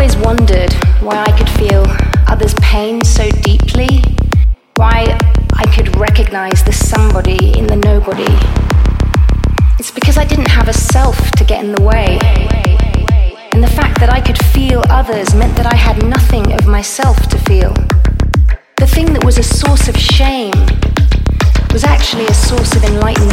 always wondered why I could feel others' pain so deeply, why I could recognize the somebody in the nobody. It's because I didn't have a self to get in the way. And the fact that I could feel others meant that I had nothing of myself to feel. The thing that was a source of shame was actually a source of enlightenment.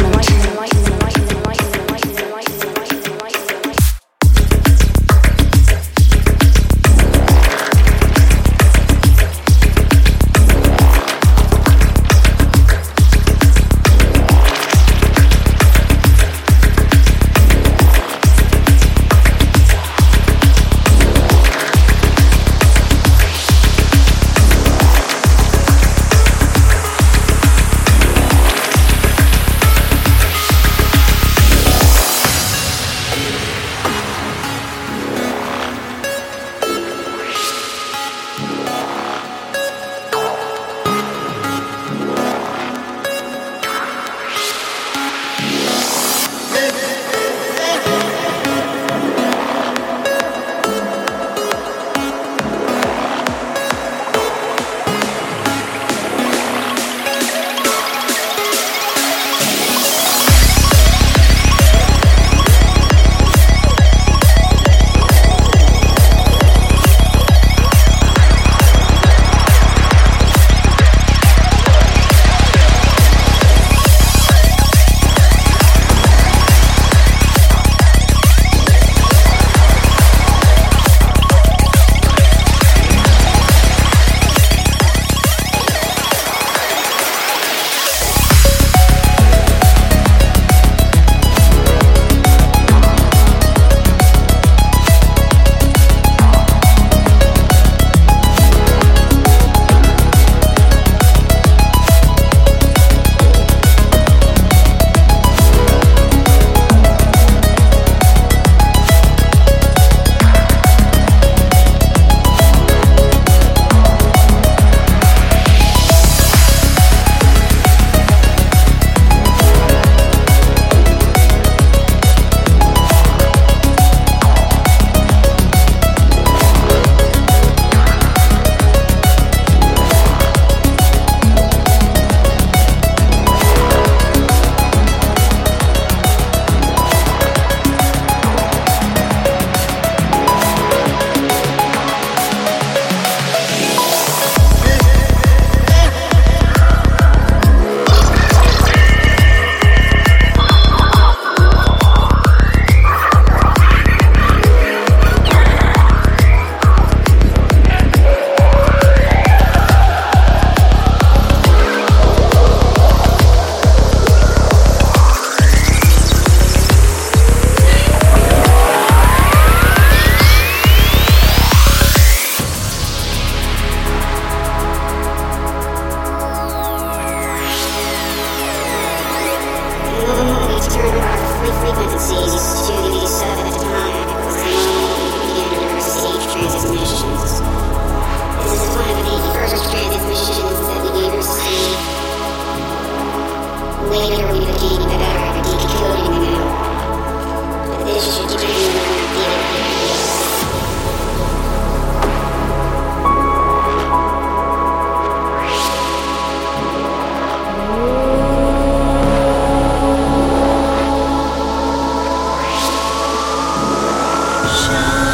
想。